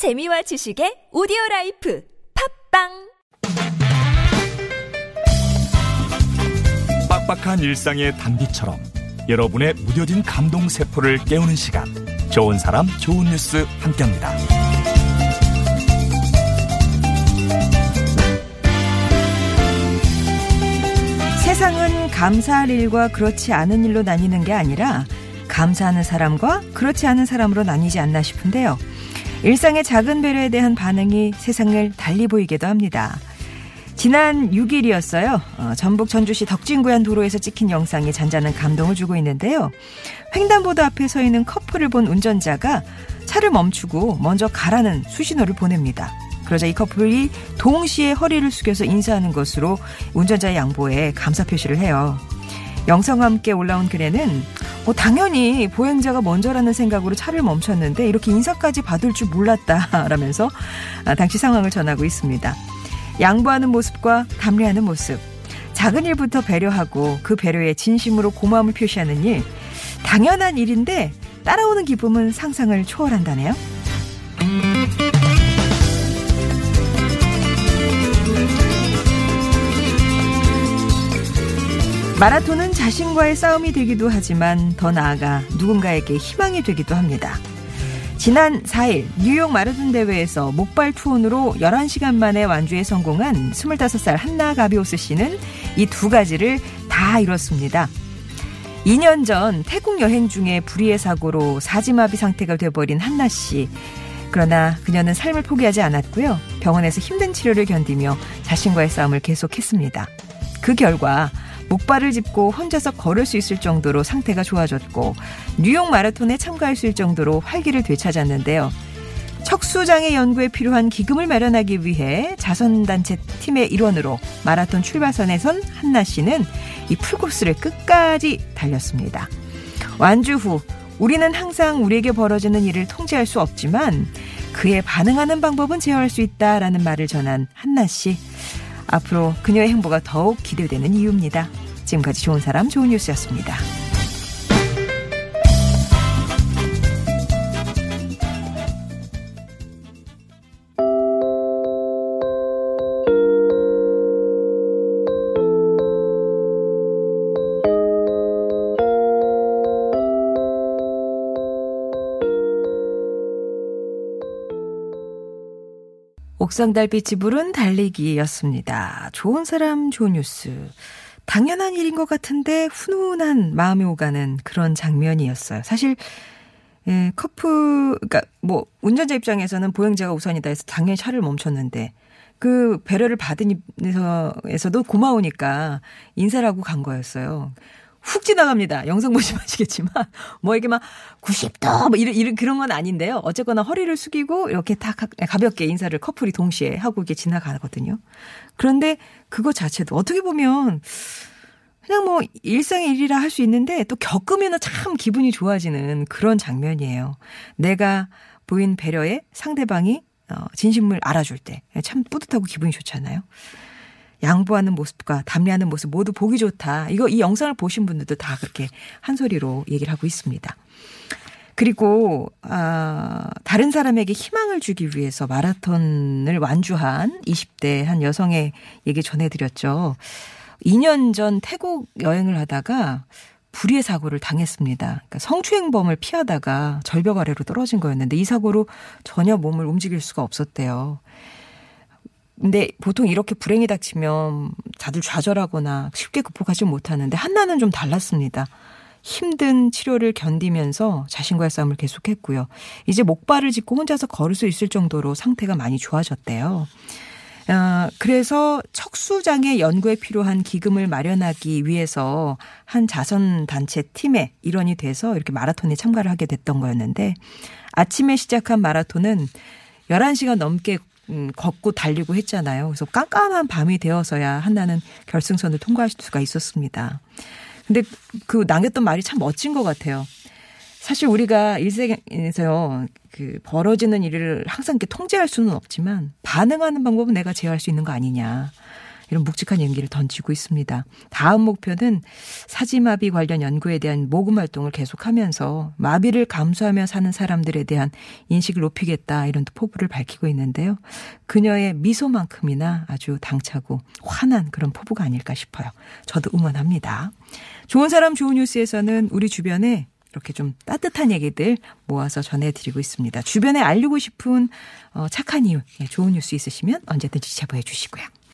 재미와 지식의 오디오 life 팟빵 빡빡한 일상의 단비처럼 여러분의 무뎌진 감동 세포를 깨우는 시간 좋은 사람 좋은 뉴스 함께합니다. 세상은 감사할 일과 그렇지 않은 일로 나뉘는 게 아니라 감사하는 사람과 그렇지 않은 사람으로 나뉘지 않나 싶은데요. 일상의 작은 배려에 대한 반응이 세상을 달리 보이기도 합니다. 지난 6일이었어요. 어, 전북 전주시 덕진구현 도로에서 찍힌 영상이 잔잔한 감동을 주고 있는데요. 횡단보도 앞에 서 있는 커플을 본 운전자가 차를 멈추고 먼저 가라는 수신호를 보냅니다. 그러자 이 커플이 동시에 허리를 숙여서 인사하는 것으로 운전자의 양보에 감사 표시를 해요. 영상과 함께 올라온 글에는 뭐 당연히 보행자가 먼저라는 생각으로 차를 멈췄는데 이렇게 인사까지 받을 줄 몰랐다라면서 아, 당시 상황을 전하고 있습니다. 양보하는 모습과 담례하는 모습, 작은 일부터 배려하고 그 배려에 진심으로 고마움을 표시하는 일, 당연한 일인데 따라오는 기쁨은 상상을 초월한다네요. 마라톤은 자신과의 싸움이 되기도 하지만 더 나아가 누군가에게 희망이 되기도 합니다. 지난 4일 뉴욕 마라톤 대회에서 목발 투혼으로 11시간 만에 완주에 성공한 25살 한나 가비오스 씨는 이 두 가지를 다 이뤘습니다. 2년 전 태국 여행 중에 불의의 사고로 사지마비 상태가 돼버린 한나 씨. 그러나 그녀는 삶을 포기하지 않았고요. 병원에서 힘든 치료를 견디며 자신과의 싸움을 계속했습니다. 그 결과 목발을 짚고 혼자서 걸을 수 있을 정도로 상태가 좋아졌고 뉴욕 마라톤에 참가할 수 있을 정도로 활기를 되찾았는데요. 척수장애 연구에 필요한 기금을 마련하기 위해 자선단체 팀의 일원으로 마라톤 출발선에 선 한나 씨는 이 풀코스를 끝까지 달렸습니다. 완주 후 우리는 항상 우리에게 벌어지는 일을 통제할 수 없지만 그에 반응하는 방법은 제어할 수 있다라는 말을 전한 한나 씨. 앞으로 그녀의 행보가 더욱 기대되는 이유입니다. 지금까지 좋은 사람 좋은 뉴스였습니다. 옥상 달빛이 부른 달리기였습니다. 좋은 사람 좋은 뉴스. 당연한 일인 것 같은데 훈훈한 마음이 오가는 그런 장면이었어요. 사실 예, 커플 그러니까 뭐 운전자 입장에서는 보행자가 우선이다 해서 당연히 차를 멈췄는데 그 배려를 받은 입에서도 고마우니까 인사를 하고 간 거였어요. 훅 지나갑니다. 영상 보시면 아시겠지만 뭐 이게 막 90도 뭐 이런, 이런 그런 건 아닌데요. 어쨌거나 허리를 숙이고 이렇게 다 가볍게 인사를 커플이 동시에 하고 이게 지나가거든요. 그런데 그거 자체도 어떻게 보면 그냥 뭐 일상의 일이라 할 수 있는데 또 겪으면 참 기분이 좋아지는 그런 장면이에요. 내가 보인 배려에 상대방이 어, 진심을 알아줄 때 참 뿌듯하고 기분이 좋잖아요. 양보하는 모습과 담례하는 모습 모두 보기 좋다. 이거 이 영상을 보신 분들도 다 그렇게 한 소리로 얘기를 하고 있습니다. 그리고 아 다른 사람에게 희망을 주기 위해서 마라톤을 완주한 20대 한 여성의 얘기 전해 드렸죠. 2년 전 태국 여행을 하다가 불의의 사고를 당했습니다. 그러니까 성추행범을 피하다가 절벽 아래로 떨어진 거였는데 이 사고로 전혀 몸을 움직일 수가 없었대요. 근데 보통 이렇게 불행이 닥치면 다들 좌절하거나 쉽게 극복하지 못하는데 한나는 좀 달랐습니다. 힘든 치료를 견디면서 자신과의 싸움을 계속했고요. 이제 목발을 짚고 혼자서 걸을 수 있을 정도로 상태가 많이 좋아졌대요. 어, 그래서 척수장애 연구에 필요한 기금을 마련하기 위해서 한 자선단체 팀의 일원이 돼서 이렇게 마라톤에 참가를 하게 됐던 거였는데 아침에 시작한 마라톤은 11시간 넘게 음, 걷고 달리고 했잖아요. 그래서 깜깜한 밤이 되어서야 한나는 결승선을 통과할 수가 있었습니다. 근데 그 남겼던 말이 참 멋진 것 같아요. 사실 우리가 일생에서요, 그 벌어지는 일을 항상 이렇게 통제할 수는 없지만 반응하는 방법은 내가 제어할 수 있는 거 아니냐. 이런 묵직한 연기를 던지고 있습니다. 다음 목표는 사지마비 관련 연구에 대한 모금 활동을 계속하면서 마비를 감수하며 사는 사람들에 대한 인식을 높이겠다 이런 포부를 밝히고 있는데요. 그녀의 미소만큼이나 아주 당차고 환한 그런 포부가 아닐까 싶어요. 저도 응원합니다. 좋은 사람 좋은 뉴스에서는 우리 주변에 이렇게 좀 따뜻한 얘기들 모아서 전해드리고 있습니다. 주변에 알리고 싶은 어, 착한 이유, 예, 좋은 뉴스 있으시면 언제든지 제보해 주시고요.